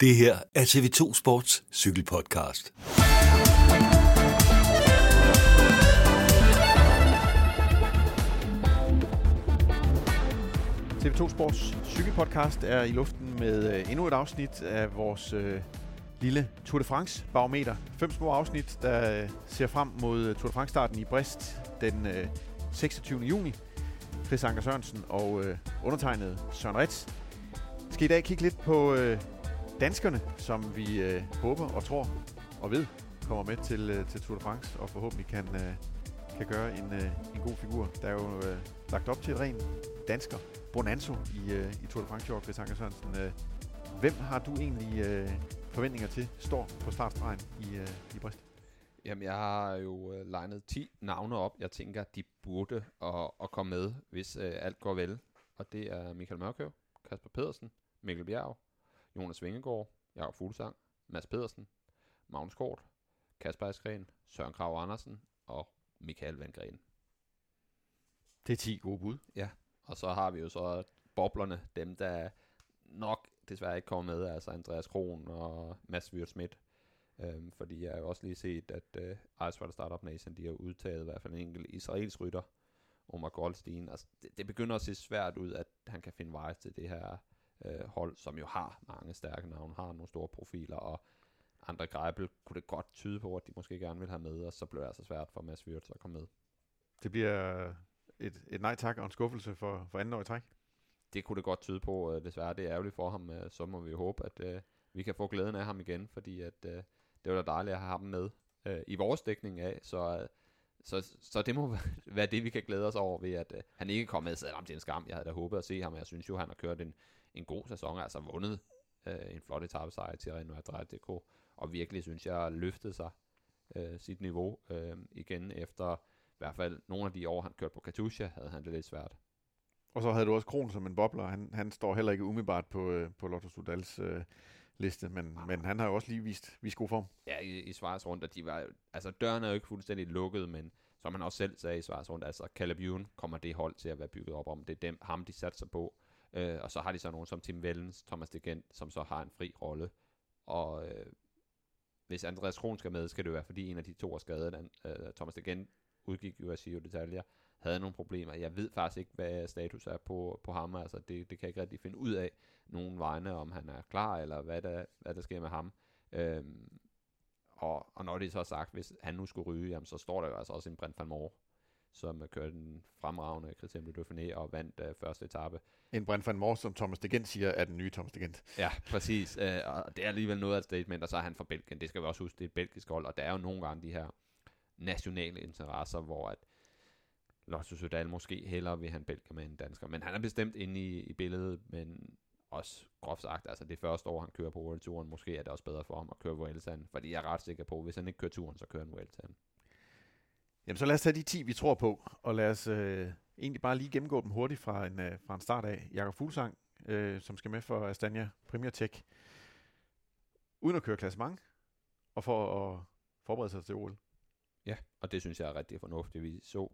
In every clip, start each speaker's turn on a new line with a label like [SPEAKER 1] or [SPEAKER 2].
[SPEAKER 1] Det her er TV2 Sports cykelpodcast.
[SPEAKER 2] TV2 Sports cykelpodcast er i luften med øh, endnu et afsnit af vores øh, lille Tour de France barometer. Fem små afsnit, der øh, ser frem mod øh, Tour de France starten i Brest den øh, 26. juni. Chris Anker Sørensen og øh, undertegnet Søren Ritz skal i dag kigge lidt på øh, danskerne, som vi øh, håber og tror og ved kommer med til, øh, til Tour de France og forhåbentlig kan, øh, kan gøre en, øh, en god figur. Der er jo øh, lagt op til et rent dansker bonanzo i, øh, i Tour de France i år, Chris Anker Sørensen. Øh, hvem har du egentlig øh, forventninger til står på startstregen i, øh, i Brest?
[SPEAKER 3] Jamen, jeg har jo øh, legnet 10 navne op. Jeg tænker, de burde at, at komme med, hvis øh, alt går vel. Og det er Michael Mørkøv, Kasper Pedersen, Mikkel Bjerg, Jonas Vingegaard, Jakob Fuglsang, Mads Pedersen, Magnus Kort, Kasper Askren, Søren Krav Andersen og Michael Vandgren.
[SPEAKER 2] Det er 10 gode bud.
[SPEAKER 3] Ja, og så har vi jo så boblerne, dem der nok desværre ikke kommer med, altså Andreas Kron og Mads Wirt Schmidt. Øhm, fordi jeg har jo også lige set, at øh, Ice Startup Nation, de har udtaget i hvert fald en enkelt israelsk rytter, Omar Goldstein. Altså, det, det begynder at se svært ud, at han kan finde vej til det her øh, hold, som jo har mange stærke navne, har nogle store profiler, og andre Greibel kunne det godt tyde på, at de måske gerne vil have med, og så blev det altså svært for Mads Wirtz at komme med.
[SPEAKER 2] Det bliver et, et nej tak og en skuffelse for, for anden år i træk.
[SPEAKER 3] Det kunne det godt tyde på, øh, desværre. Det er ærgerligt for ham, øh, så må vi håbe, at øh, vi kan få glæden af ham igen, fordi at, øh, det var da dejligt at have ham med øh, i vores dækning af, så, øh, så, så det må være det, vi kan glæde os over ved, at øh, han ikke kom med, selvom det er en skam. Jeg havde da håbet at se ham, jeg synes jo, han har kørt en, en god sæson, altså vundet øh, en flot etappesejr til Reno DK, og virkelig synes jeg løftet sig øh, sit niveau øh, igen efter i hvert fald nogle af de år, han kørte på Katusha, havde han det lidt svært.
[SPEAKER 2] Og så havde du også Kron som en bobler. Han, han står heller ikke umiddelbart på, øh, på Lotto Sudals øh, liste, men, men han har jo også lige vist, vist god form.
[SPEAKER 3] Ja, i, i Svars rundt, at de var, altså døren er jo ikke fuldstændig lukket, men som han også selv sagde i Svars rundt, altså Caleb Ewan kommer det hold til at være bygget op om. Det er dem, ham, de satser på. Øh, og så har de så nogen som Tim Vellens, Thomas Degent, som så har en fri rolle. Og øh, hvis Andreas Kron skal med, skal det være, fordi en af de to er skadet. Øh, Thomas Degent udgik jo af Sio Detaljer, havde nogle problemer. Jeg ved faktisk ikke, hvad status er på, på ham. Altså, det, det kan jeg ikke rigtig finde ud af nogen vegne, om han er klar, eller hvad der, hvad der sker med ham. Øhm, og, og når det er så sagt, hvis han nu skulle ryge, jamen, så står der jo altså også en Brent van Moor, som kørte den fremragende Christian de Dauphiné og vandt uh, første etape.
[SPEAKER 2] En Brent van Moor, som Thomas de Gent siger, er den nye Thomas de Gent.
[SPEAKER 3] Ja, præcis. Uh, og det er alligevel noget af et statement, og så er han fra Belgien. Det skal vi også huske, det er et belgisk hold, og der er jo nogle gange de her nationale interesser, hvor at Lotto Sudal måske hellere vil han Belgier med en dansker. Men han er bestemt inde i, i billedet, men også groft sagt, altså det første år, han kører på World Touren, måske er det også bedre for ham at køre Vueltaen, fordi jeg er ret sikker på, at hvis han ikke kører turen, så kører han Vueltaen.
[SPEAKER 2] Jamen så lad os tage de 10, vi tror på, og lad os øh, egentlig bare lige gennemgå dem hurtigt fra en, øh, fra en start af. Jakob Fuglsang, øh, som skal med for Astania Premier Tech, uden at køre klassement, og for at forberede sig til OL.
[SPEAKER 3] Ja, og det synes jeg er rigtig fornuftigt. Vi så,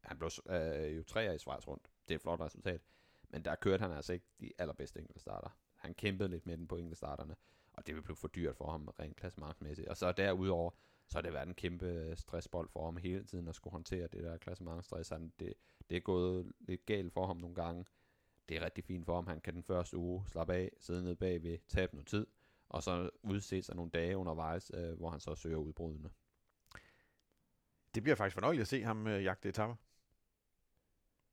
[SPEAKER 3] han blev øh, jo træer i Schweiz rundt. Det er et flot resultat. Men der kørte han altså ikke de allerbedste enkelte starter. Han kæmpede lidt med den på enkelte starterne, og det ville blive for dyrt for ham rent klassementsmæssigt. Og så derudover, så har det været en kæmpe stressbold for ham hele tiden at skulle håndtere det der klassementsstress. Han, det, det er gået lidt galt for ham nogle gange. Det er rigtig fint for ham. Han kan den første uge slappe af, sidde nede bagved, tabe noget tid, og så udse sig nogle dage undervejs, øh, hvor han så søger udbrudene.
[SPEAKER 2] Det bliver faktisk fornøjeligt at se ham øh, jagte etapper.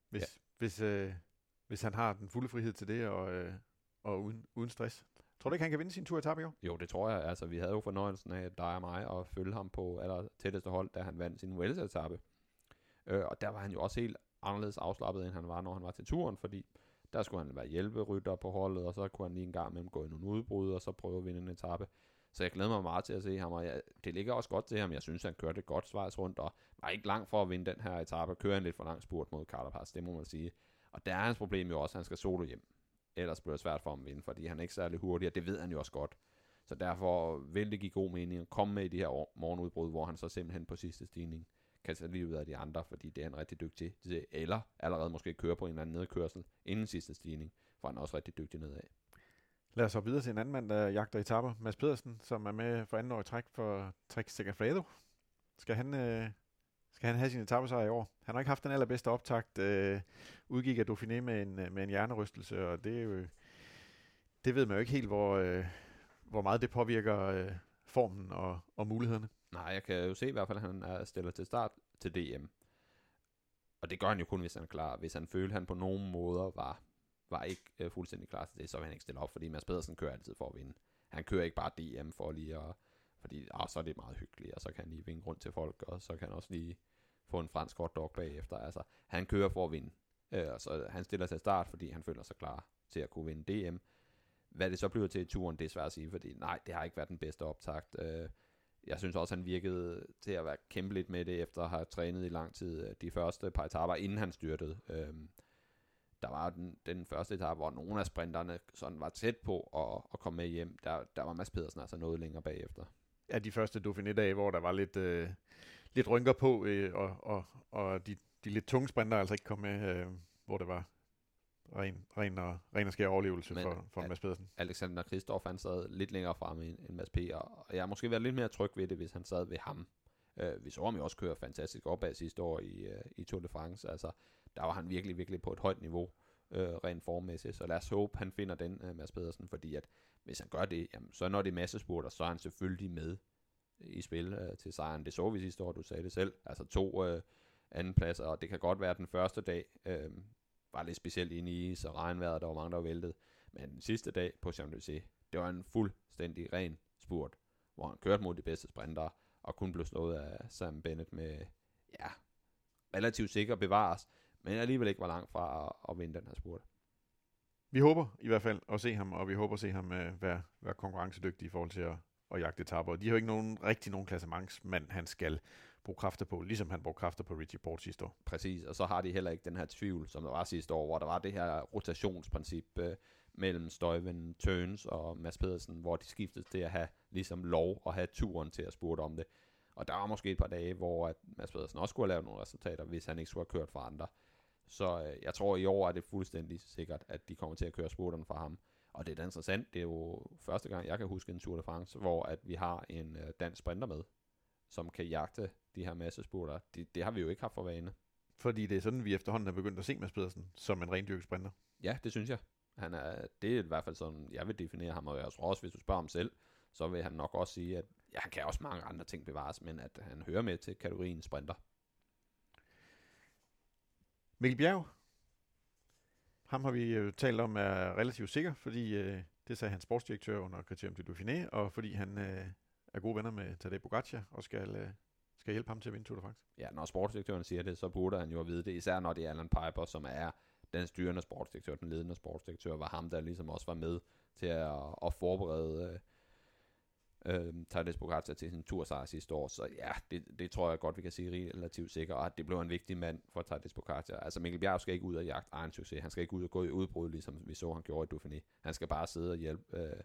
[SPEAKER 2] Hvis, ja. hvis, øh, hvis han har den fulde frihed til det, og, øh, og uden, uden stress. Tror du ikke, han kan vinde sin tur i Tabio?
[SPEAKER 3] Jo, det tror jeg. Altså, vi havde jo fornøjelsen af, dig og mig, at følge ham på aller tætteste hold, da han vandt sin vuelta etape Øh, og der var han jo også helt anderledes afslappet, end han var, når han var til turen, fordi der skulle han være hjælperytter på holdet, og så kunne han lige en gang mellem gå i nogle udbrud, og så prøve at vinde en etape. Så jeg glæder mig meget til at se ham, og jeg, det ligger også godt til ham. Jeg synes, han kørte et godt svejs rundt, og var ikke langt for at vinde den her etape. Kører en lidt for lang spurt mod Carapaz, det må man sige. Og der er hans problem jo også, at han skal solo hjem. Ellers bliver det svært for ham at vinde, fordi han er ikke særlig hurtig, og det ved han jo også godt. Så derfor vil det give god mening at komme med i de her morgenudbrud, hvor han så simpelthen på sidste stigning kan tage livet af de andre, fordi det er han rigtig dygtig til. Eller allerede måske køre på en eller anden nedkørsel inden sidste stigning, for han er også rigtig dygtig nedad.
[SPEAKER 2] Lad os hoppe videre til en anden mand, der jagter etapper. Mads Pedersen, som er med for anden år i træk for Trek Segafredo. Skal han, øh, skal han have sin etappesejr i år? Han har ikke haft den allerbedste optakt. Øh, udgik af Dauphiné med en, øh, med en hjernerystelse, og det er jo, det ved man jo ikke helt, hvor, øh, hvor meget det påvirker øh, formen og, og mulighederne.
[SPEAKER 3] Nej, jeg kan jo se i hvert fald, at han er stiller til start til DM. Og det gør han jo kun, hvis han er klar. Hvis han føler, at han på nogen måder var, var ikke øh, fuldstændig klar til det, så vil han ikke stille op, fordi Mads Pedersen kører altid for at vinde. Han kører ikke bare DM for lige at, fordi ah, så er det meget hyggeligt, og så kan han lige vinke rundt til folk, og så kan han også lige på en fransk hotdog bagefter. Altså, han kører for at vinde. Øh, så han stiller til start, fordi han føler sig klar til at kunne vinde DM. Hvad det så bliver til i turen, det er svært at sige, fordi nej, det har ikke været den bedste optakt. Øh, jeg synes også, han virkede til at være kæmpe lidt med det, efter at have trænet i lang tid øh, de første par etaper, inden han styrtede. Øh, der var den, den første etape, hvor nogle af sprinterne sådan var tæt på at, at komme med hjem. Der, der var Mads Pedersen altså noget længere bagefter.
[SPEAKER 2] Ja, de første Dauphiné-dage, hvor der var lidt, øh, lidt rynker på, øh, og, og, og de, de lidt tunge sprinter altså ikke kom med, øh, hvor det var ren, ren, og, ren og skær overlevelse Men, for, for Mads Pedersen.
[SPEAKER 3] Alexander Kristoff, han sad lidt længere fremme end, end Mads P., og jeg har måske været lidt mere tryg ved det, hvis han sad ved ham. Uh, vi så ham jo også køre fantastisk opad sidste år i, uh, i Tour de France. Altså, der var han virkelig, virkelig på et højt niveau, uh, rent formmæssigt. Så lad os håbe, han finder den, uh, Mads Pedersen, fordi at hvis han gør det, jamen, så når det er massespurter, så er han selvfølgelig med i spil øh, til sejren. Det så vi sidste år, du sagde det selv. Altså to øh, andenpladser, og det kan godt være den første dag, øh, var lidt specielt inde i så regnvejret, der var mange, der var væltet. Men den sidste dag på Champs-Élysées, det var en fuldstændig ren spurt, hvor han kørte mod de bedste sprinter, og kun blev slået af Sam Bennett med, ja, relativt sikker bevares, men alligevel ikke var langt fra at, at vinde den her spurt.
[SPEAKER 2] Vi håber i hvert fald at se ham, og vi håber at se ham øh, være, være konkurrencedygtig i forhold til at, at jagte etapper. De har jo ikke nogen, rigtig nogen klassementsmand, han skal bruge kræfter på, ligesom han brugte kræfter på Richie Port sidste år.
[SPEAKER 3] Præcis, og så har de heller ikke den her tvivl, som der var sidste år, hvor der var det her rotationsprincip øh, mellem Støjven, Tøns og Mads Pedersen, hvor de skiftede til at have ligesom lov at have turen til at spurte om det. Og der var måske et par dage, hvor at Mads Pedersen også skulle have lavet nogle resultater, hvis han ikke skulle have kørt for andre. Så øh, jeg tror, i år er det fuldstændig sikkert, at de kommer til at køre spurterne for ham. Og det er da interessant, det er jo første gang, jeg kan huske en Tour de France, hvor at vi har en øh, dansk sprinter med, som kan jagte de her massespurter. Det, det har vi jo ikke haft for vane.
[SPEAKER 2] Fordi det er sådan, vi efterhånden er begyndt at se Mads Pedersen som en rendyrket sprinter.
[SPEAKER 3] Ja, det synes jeg. Han er, det er i hvert fald sådan, jeg vil definere ham, og jeg tror også, hvis du spørger ham selv, så vil han nok også sige, at ja, han kan også mange andre ting bevares, men at han hører med til kategorien sprinter.
[SPEAKER 2] Mikkel Bjerg, ham har vi jo talt om er relativt sikker, fordi øh, det sagde hans sportsdirektør under kriterium til Dauphiné, og fordi han øh, er gode venner med Tadej Pogacar og skal, øh, skal hjælpe ham til at vinde Tour de France.
[SPEAKER 3] Ja, når sportsdirektøren siger det, så burde han jo at vide det, især når det er Alan Piper, som er den styrende sportsdirektør, den ledende sportsdirektør, var ham, der ligesom også var med til at, at forberede øh, øh, Tadej Pogacar til sin tursejr sidste år. Så ja, det, det tror jeg godt, vi kan sige relativt sikkert, og det blev en vigtig mand for Tadej Pogacar. Altså Mikkel Bjerg skal ikke ud og jagte egen succes. Han skal ikke ud og gå i udbrud, ligesom vi så, han gjorde i Dauphiné. Han skal bare sidde og hjælpe øh,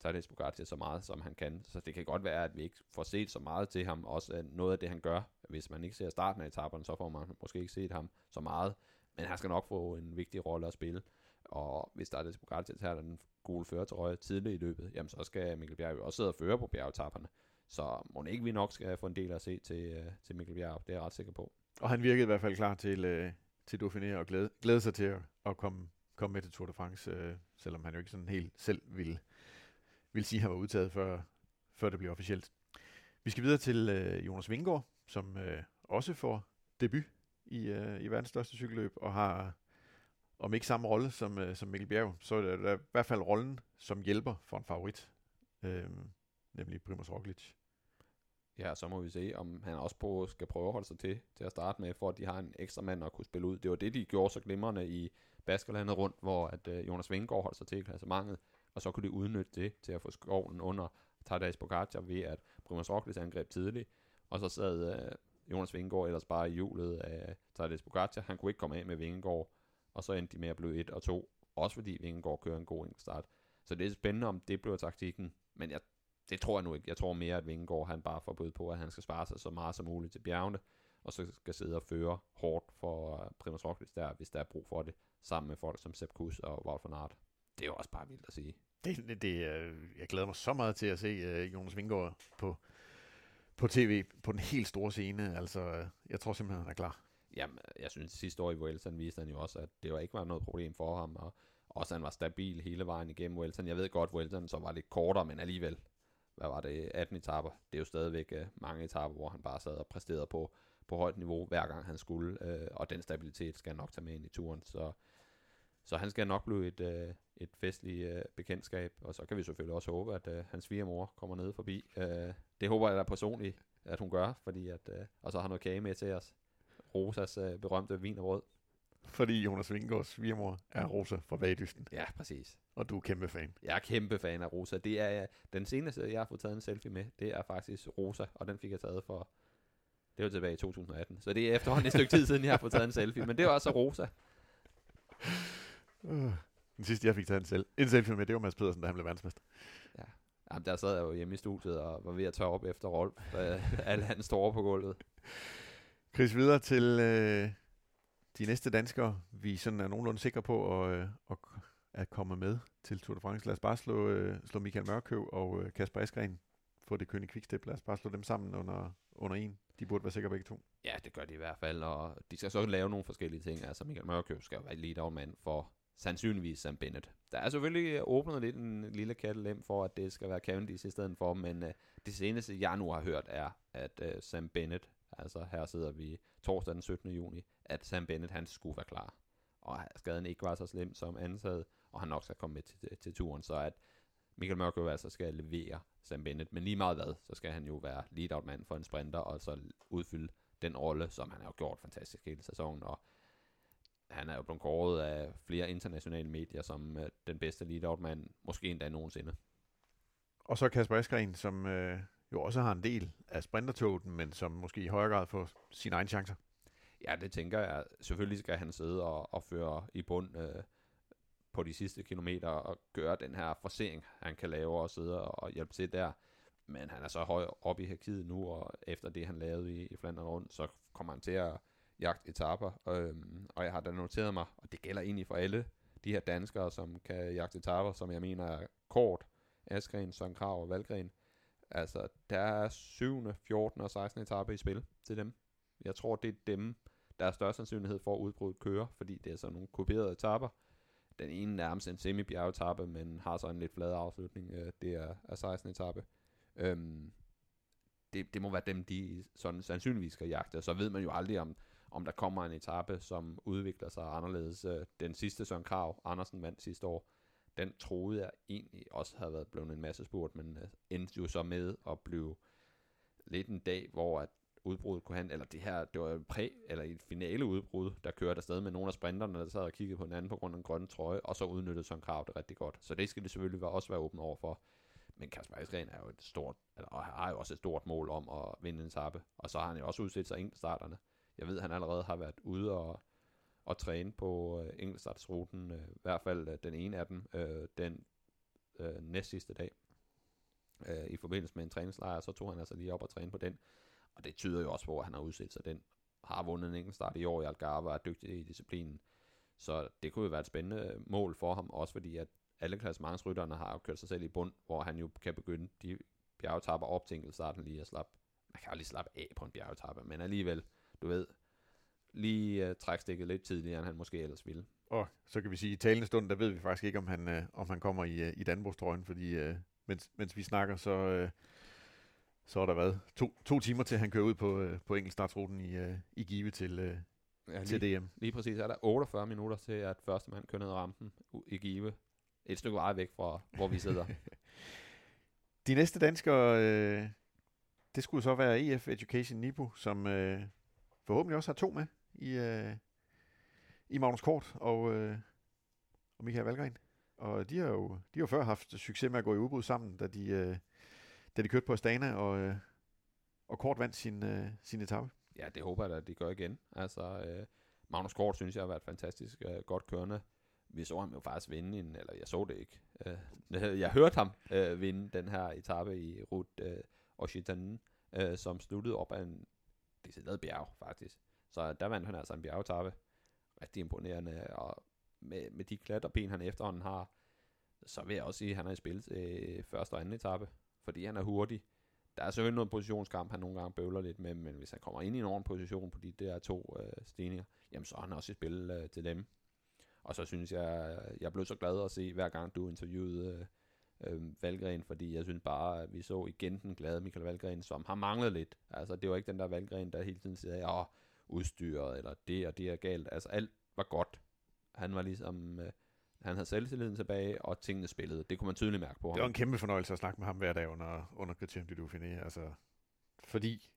[SPEAKER 3] Tadej Pogacar så meget, som han kan. Så det kan godt være, at vi ikke får set så meget til ham. Også øh, noget af det, han gør. Hvis man ikke ser starten af etaperne, så får man måske ikke set ham så meget. Men han skal nok få en vigtig rolle at spille. Og hvis der er det Pogacar tager den gule førertrøje tidligt i løbet, jamen så skal Mikkel Bjerg jo også sidde og føre på bjergetapperne. Så må ikke vi nok skal få en del at se til, øh, til Mikkel Bjerg, det er jeg ret sikker på.
[SPEAKER 2] Og han virkede i hvert fald klar til, øh, til Dauphiné og glæde, glæde sig til at, komme, komme med til Tour de France, øh, selvom han jo ikke sådan helt selv ville vil sige, at han var udtaget, før, før det bliver officielt. Vi skal videre til øh, Jonas Vingård, som øh, også får debut i, øh, i verdens største cykelløb, og har om ikke samme rolle som, øh, som Mikkel Bjerg, så er det i hvert fald rollen som hjælper for en favorit, øh, nemlig Primoz Roglic.
[SPEAKER 3] Ja, så må vi se, om han også på skal prøve at holde sig til, til at starte med, for at de har en ekstra mand at kunne spille ud. Det var det, de gjorde så glimrende i Baskerlandet rundt, hvor at, øh, Jonas Vingegaard holdt sig til i klassementet, og så kunne de udnytte det til at få skoven under Tadej Pogacar ved at Primoz Roglic angreb tidligt, og så sad øh, Jonas Vingegaard ellers bare i hjulet af Tadej Pogacar. Han kunne ikke komme af med Vingegaard, og så endte de med at blive 1 og 2, også fordi Vingegaard kører en god start. Så det er spændende, om det bliver taktikken, men jeg, det tror jeg nu ikke. Jeg tror mere, at Vingegaard han bare får bud på, at han skal spare sig så meget som muligt til bjergene, og så skal sidde og føre hårdt for øh, Primus Primoz Roglic der, hvis der er brug for det, sammen med folk som Sepp Kuss og Wout van Aert det er jo også bare vildt at sige.
[SPEAKER 2] Det, det, det, øh, jeg glæder mig så meget til at se øh, Jonas Vingård på, på tv på den helt store scene. Altså, jeg tror simpelthen, han er klar.
[SPEAKER 3] Jamen, jeg synes sidste år i Wilson viste han jo også, at det var ikke var noget problem for ham, og også han var stabil hele vejen igennem Wilson. Jeg ved godt, Wilson så var lidt kortere, men alligevel, hvad var det, 18 etaper. Det er jo stadigvæk uh, mange etaper, hvor han bare sad og præsterede på, på højt niveau, hver gang han skulle, uh, og den stabilitet skal han nok tage med ind i turen, så, så han skal nok blive et, uh, et festligt uh, bekendtskab, og så kan vi selvfølgelig også håbe, at uh, hans svigermor kommer ned forbi. Uh, det håber jeg da personligt, at hun gør, fordi at, uh, og så har noget kage med til os. Rosas uh, berømte vin og brød.
[SPEAKER 2] Fordi Jonas Vingegaards svigermor er Rosa fra Bagdysten.
[SPEAKER 3] Ja, præcis.
[SPEAKER 2] Og du er kæmpe fan.
[SPEAKER 3] Jeg er kæmpe fan af Rosa. Det er den seneste, jeg har fået taget en selfie med, det er faktisk Rosa, og den fik jeg taget for, det var tilbage i 2018. Så det er efterhånden et stykke tid siden, jeg har fået taget en selfie, men det er også Rosa.
[SPEAKER 2] Uh, den sidste, jeg fik taget en, selv, en selfie med, det var Mads Pedersen, da han blev verdensmester.
[SPEAKER 3] Ja. Jamen, der sad jeg jo hjemme i studiet og var ved at tørre op efter Rolf. alle hans står på gulvet.
[SPEAKER 2] Chris, videre til øh, de næste danskere, vi sådan er nogenlunde sikre på at, øh, at, at komme med til Tour de France. Lad os bare slå, øh, slå Michael Mørkøv og øh, Kasper Askren få det kønne kvikstep. Lad os bare slå dem sammen under, under en. De burde være sikre begge to.
[SPEAKER 3] Ja, det gør de i hvert fald, og de skal så lave nogle forskellige ting. Altså Michael Mørkøv skal jo være lead mand for sandsynligvis Sam Bennett. Der er selvfølgelig øh, åbnet lidt en lille kattelem for, at det skal være Cavendish i stedet for, men øh, det seneste, jeg nu har hørt, er, at øh, Sam Bennett, altså her sidder vi torsdag den 17. juni, at Sam Bennett, han skulle være klar. Og skaden ikke var så slem som antaget, og han nok skal komme med til, til, turen, så at Michael Mørkøv altså skal levere Sam Bennett, men lige meget hvad, så skal han jo være lead-out mand for en sprinter, og så udfylde den rolle, som han har gjort fantastisk hele sæsonen, og han er jo blevet kåret af flere internationale medier som øh, den bedste lead-out mand, måske endda nogensinde.
[SPEAKER 2] Og så Kasper Eskren, som øh, jo også har en del af sprintertoget, men som måske i højere grad får sine egne chancer.
[SPEAKER 3] Ja, det tænker jeg. Selvfølgelig skal han sidde og, og føre i bund øh, på de sidste kilometer og gøre den her forsering, han kan lave og sidde og hjælpe til der. Men han er så høj op i hierarkiet nu, og efter det, han lavede i, i Flandern rundt, så kommer han til at jagte etaper. Øhm, og jeg har da noteret mig, og det gælder egentlig for alle de her danskere, som kan jagte etaper, som jeg mener er Kort, Askren, Søren Krav og Valgren. Altså, der er 7., 14. og 16. etape i spil til dem. Jeg tror, det er dem, der er størst sandsynlighed for at udbruddet køre, fordi det er sådan nogle kopierede etapper. Den ene nærmest en semi etape men har så en lidt flad afslutning. Øh, det er, er 16. etape. Øhm, det, det må være dem, de sådan sandsynligvis skal jagte. Og så ved man jo aldrig, om, om der kommer en etape, som udvikler sig anderledes. Øh, den sidste Søren Krav, Andersen vandt sidste år, den troede jeg egentlig også havde været blevet en masse spurgt, men øh, endte jo så med at blive lidt en dag, hvor at udbruddet kunne han, eller det her, det var præ, eller et finale udbrud, der kørte afsted med nogle af sprinterne, der sad og kiggede på hinanden på grund af en grøn trøje, og så udnyttede Søren Krav det rigtig godt. Så det skal det selvfølgelig også være åben over for. Men Kasper Askren er jo et stort, eller, og har jo også et stort mål om at vinde en sappe, og så har han jo også udsat sig starterne. Jeg ved, at han allerede har været ude og, og træne på øh, enkeltstartsruten, øh, i hvert fald øh, den ene af dem, øh, den øh, næst sidste dag. Øh, I forbindelse med en træningslejr, så tog han altså lige op og træne på den. Og det tyder jo også på, at han har udsat sig den. Har vundet en enkeltstart i år i Algarve og er dygtig i disciplinen. Så det kunne jo være et spændende øh, mål for ham, også fordi at alle klassementsrytterne har kørt sig selv i bund, hvor han jo kan begynde de bjergetapper op til enkeltstarten lige at slappe. Man kan jo lige slappe af på en bjergetappe, men alligevel, du ved, lige uh, trække stikket lidt tidligere, end han måske ellers ville.
[SPEAKER 2] Og så kan vi sige, at i talende stund, der ved vi faktisk ikke, om han, uh, om han kommer i, uh, i Danbrugstrøjen, fordi uh, mens, mens vi snakker, så, uh, så er der været to, to timer til, han kører ud på, uh, på enkeltstartsruten i, uh, i Give til, uh, ja, til
[SPEAKER 3] lige,
[SPEAKER 2] DM.
[SPEAKER 3] Lige præcis, er der 48 minutter til, at første mand kører ned rampen i Give. Et stykke vej væk fra, hvor vi sidder.
[SPEAKER 2] De næste danskere, øh, det skulle så være EF Education Nibu, som øh, forhåbentlig også har to med i, øh, i Magnus Kort og, øh, og Michael Valgren. Og de har jo de har før haft succes med at gå i udbud sammen, da de, øh, da de kørte på Astana, og, øh, og Kort vandt sin, øh, sin etape.
[SPEAKER 3] Ja, det håber jeg at de gør igen. Altså, øh, Magnus Kort synes jeg har været fantastisk øh, godt kørende. Vi så ham jo faktisk vinde en, eller jeg så det ikke. Øh, jeg hørte ham øh, vinde den her etape i Rute øh, Occitanie, øh, som sluttede op af en decideret bjerg, faktisk. Så der vandt han altså en bjergetappe. Rigtig imponerende, og med, med de klatterben, han efterhånden har, så vil jeg også sige, at han er i spil til øh, første og anden etape, fordi han er hurtig. Der er selvfølgelig noget positionskamp, han nogle gange bøvler lidt med, men hvis han kommer ind i en ordentlig position på de der to øh, stigninger, jamen så er han også i spil øh, til dem. Og så synes jeg, jeg blev så glad at se, hver gang du interviewede øh, øh, Valgren, fordi jeg synes bare, at vi så igen den glade Michael Valgren, som har manglet lidt. Altså, det var ikke den der Valgren, der hele tiden siger, åh, udstyret, eller det og det er galt. Altså, alt var godt. Han var ligesom, øh, han havde selvtilliden tilbage, og tingene spillede. Det kunne man tydeligt mærke på ham.
[SPEAKER 2] Det var en kæmpe fornøjelse at snakke med ham hver dag under, under Christian du Dauphiné. Altså, fordi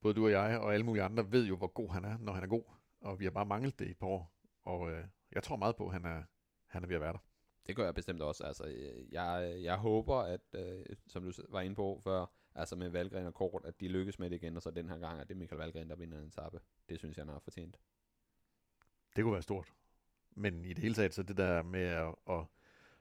[SPEAKER 2] både du og jeg og alle mulige andre ved jo, hvor god han er, når han er god. Og vi har bare manglet det i et par år. Og øh, jeg tror meget på, at han er, han er ved at være der.
[SPEAKER 3] Det gør jeg bestemt også. Altså, jeg, jeg håber, at, øh, som du var inde på før, altså med Valgren og Kort, at de lykkes med det igen, og så den her gang, at det er Michael Valgren, der vinder en etape. Det synes jeg, han har fortjent.
[SPEAKER 2] Det kunne være stort. Men i det hele taget, så det der med at, at,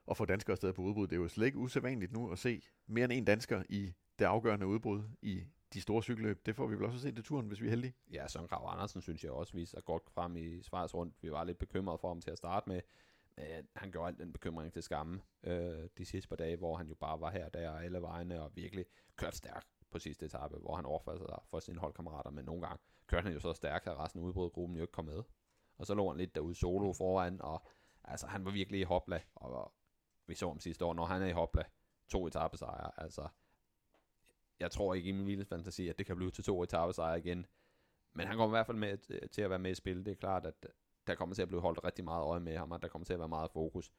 [SPEAKER 2] at få danskere afsted på udbrud, det er jo slet ikke usædvanligt nu at se mere end en dansker i det afgørende udbrud i de store cykelløb. Det får vi vel også se til turen, hvis vi er heldige.
[SPEAKER 3] Ja, Søren Krav Andersen synes jeg også viser godt frem i Svejs rundt. Vi var lidt bekymrede for ham til at starte med. Men han gjorde alt den bekymring til skamme øh, de sidste par dage, hvor han jo bare var her der alle vejene og virkelig kørte stærkt på sidste etape, hvor han overførte sig for sine holdkammerater, men nogle gange kørte han jo så stærkt, at resten af udbrudgruppen jo ikke kom med. Og så lå han lidt derude solo foran, og altså, han var virkelig i hopla, og vi så ham sidste år, når han er i hopla, to etappesejre, altså, jeg tror ikke i min vildeste fantasi, at det kan blive til to etappesejre igen, men han kommer i hvert fald med øh, til at være med i spil. Det er klart, at der kommer til at blive holdt rigtig meget øje med ham, og der kommer til at være meget fokus.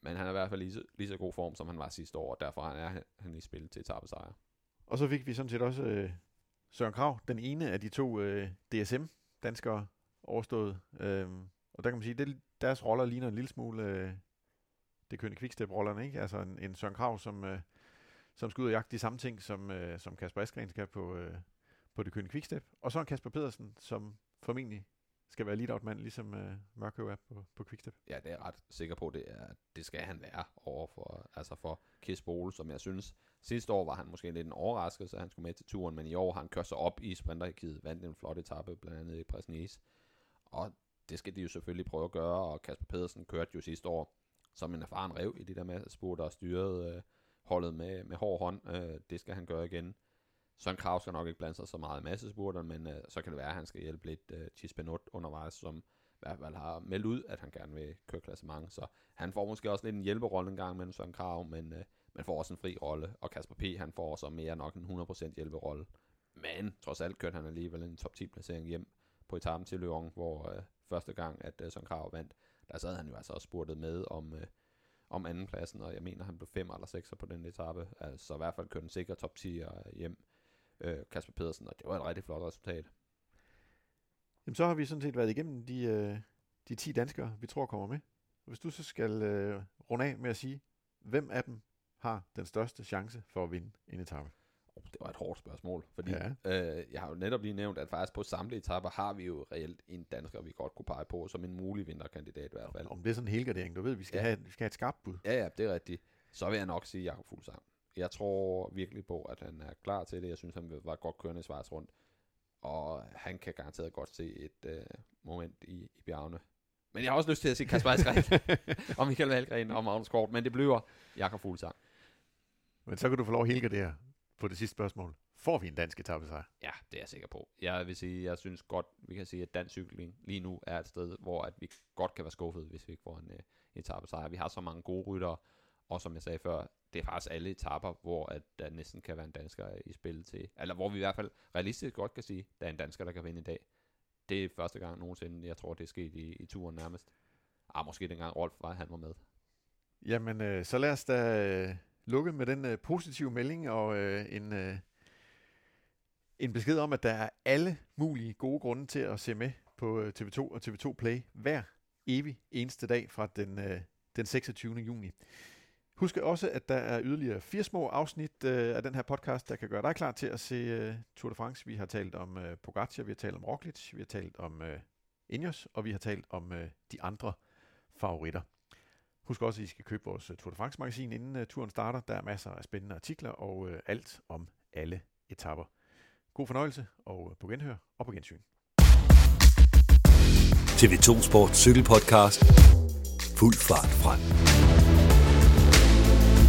[SPEAKER 3] Men han er i hvert fald lige så, lige så god form, som han var sidste år, og derfor er han i spil til etappesejre.
[SPEAKER 2] Og så fik vi sådan set også øh, Søren Krav, den ene af de to øh, DSM-danskere, overstået. Øh, og der kan man sige, at deres roller ligner en lille smule øh, det kønne kvikstep-rollerne, ikke? Altså en, en Søren Krav, som, øh, som skal ud og jagte de samme ting, som, øh, som Kasper Askren skal på, øh, på det kønne kvikstep. Og så en Kasper Pedersen, som formentlig skal være lead mand ligesom øh, Mørkøv er på, på Quickstep.
[SPEAKER 3] Ja, det er jeg ret sikker på, det, er, det skal han være over for, altså for Kiss Bole, som jeg synes, sidste år var han måske lidt en overraskelse, at han skulle med til turen, men i år har han kørt sig op i sprinterhikiet, vandt en flot etape, blandt andet i Presnice. Og det skal de jo selvfølgelig prøve at gøre, og Kasper Pedersen kørte jo sidste år som en erfaren rev i det der med spurgte og styrede øh, holdet med, med hård hånd. Øh, det skal han gøre igen. Søren Krav skal nok ikke blande sig så meget i massespurter, men øh, så kan det være, at han skal hjælpe lidt øh, Chispenot undervejs, som i hvert fald har meldt ud, at han gerne vil køre klassement. Så han får måske også lidt en hjælperolle en gang med Søren Krav, men øh, man får også en fri rolle. Og Kasper P. han får så mere nok en 100% hjælperolle. Men trods alt kørte han alligevel en top 10 placering hjem på etappen til Lyon, hvor øh, første gang, at øh, Søren Krav vandt, der sad han jo altså også spurtet med om, øh, om andenpladsen, og jeg mener, han blev 5 eller 6 på den etape, altså i hvert fald kørte en sikker top 10 øh, hjem, øh, Kasper Pedersen, og det var et rigtig flot resultat.
[SPEAKER 2] Jamen så har vi sådan set været igennem de, øh, de 10 danskere, vi tror kommer med. Hvis du så skal øh, runde af med at sige, hvem af dem har den største chance for at vinde en etape?
[SPEAKER 3] Oh, det var et hårdt spørgsmål, fordi ja. øh, jeg har jo netop lige nævnt, at faktisk på samtlige etapper har vi jo reelt en dansker, vi godt kunne pege på, som en mulig vinderkandidat i hvert fald.
[SPEAKER 2] Om det er sådan en helgardering, du ved, vi skal, ja. have, vi skal have et skarpt bud.
[SPEAKER 3] Ja, ja, det er rigtigt. Så vil jeg nok sige Jakob Fuglsang. Jeg tror virkelig på, at han er klar til det. Jeg synes, han var godt kørende i Schweiz rundt. Og han kan garanteret godt se et øh, moment i, i bjergene. Men jeg har også lyst til at se Kasper Eskren og Michael Valgren og Magnus Kort, men det bliver Jakob Fuglsang.
[SPEAKER 2] Men så kan du få lov at helgardere på det sidste spørgsmål. Får vi en dansk etappesejr?
[SPEAKER 3] Ja, det er jeg sikker på. Jeg vil sige, jeg synes godt, vi kan sige, at dansk cykling lige nu er et sted, hvor at vi godt kan være skuffet, hvis vi ikke får en uh, etappesejr. Vi har så mange gode ryttere, og som jeg sagde før, det er faktisk alle etaper, hvor at der næsten kan være en dansker i spil til, eller hvor vi i hvert fald realistisk godt kan sige, der er en dansker, der kan vinde i dag. Det er første gang nogensinde, jeg tror, det er sket i, i turen nærmest. Ah, måske dengang Rolf var, han var med.
[SPEAKER 2] Jamen, øh, så lad os da øh, lukke med den øh, positive melding og øh, en, øh, en besked om, at der er alle mulige gode grunde til at se med på øh, TV2 og TV2 Play hver evig eneste dag fra den, øh, den 26. juni. Husk også, at der er yderligere fire små afsnit øh, af den her podcast, der kan gøre dig klar til at se øh, Tour de France. Vi har talt om øh, Pogacar, vi har talt om Roglic, vi har talt om øh, Ineos, og vi har talt om øh, de andre favoritter. Husk også, at I skal købe vores øh, Tour de France magasin, inden øh, turen starter. Der er masser af spændende artikler og øh, alt om alle etapper. God fornøjelse, og øh, på genhør og på gensyn.
[SPEAKER 1] TV2 Sport Cykelpodcast. Fuld fart frem.
[SPEAKER 3] thank you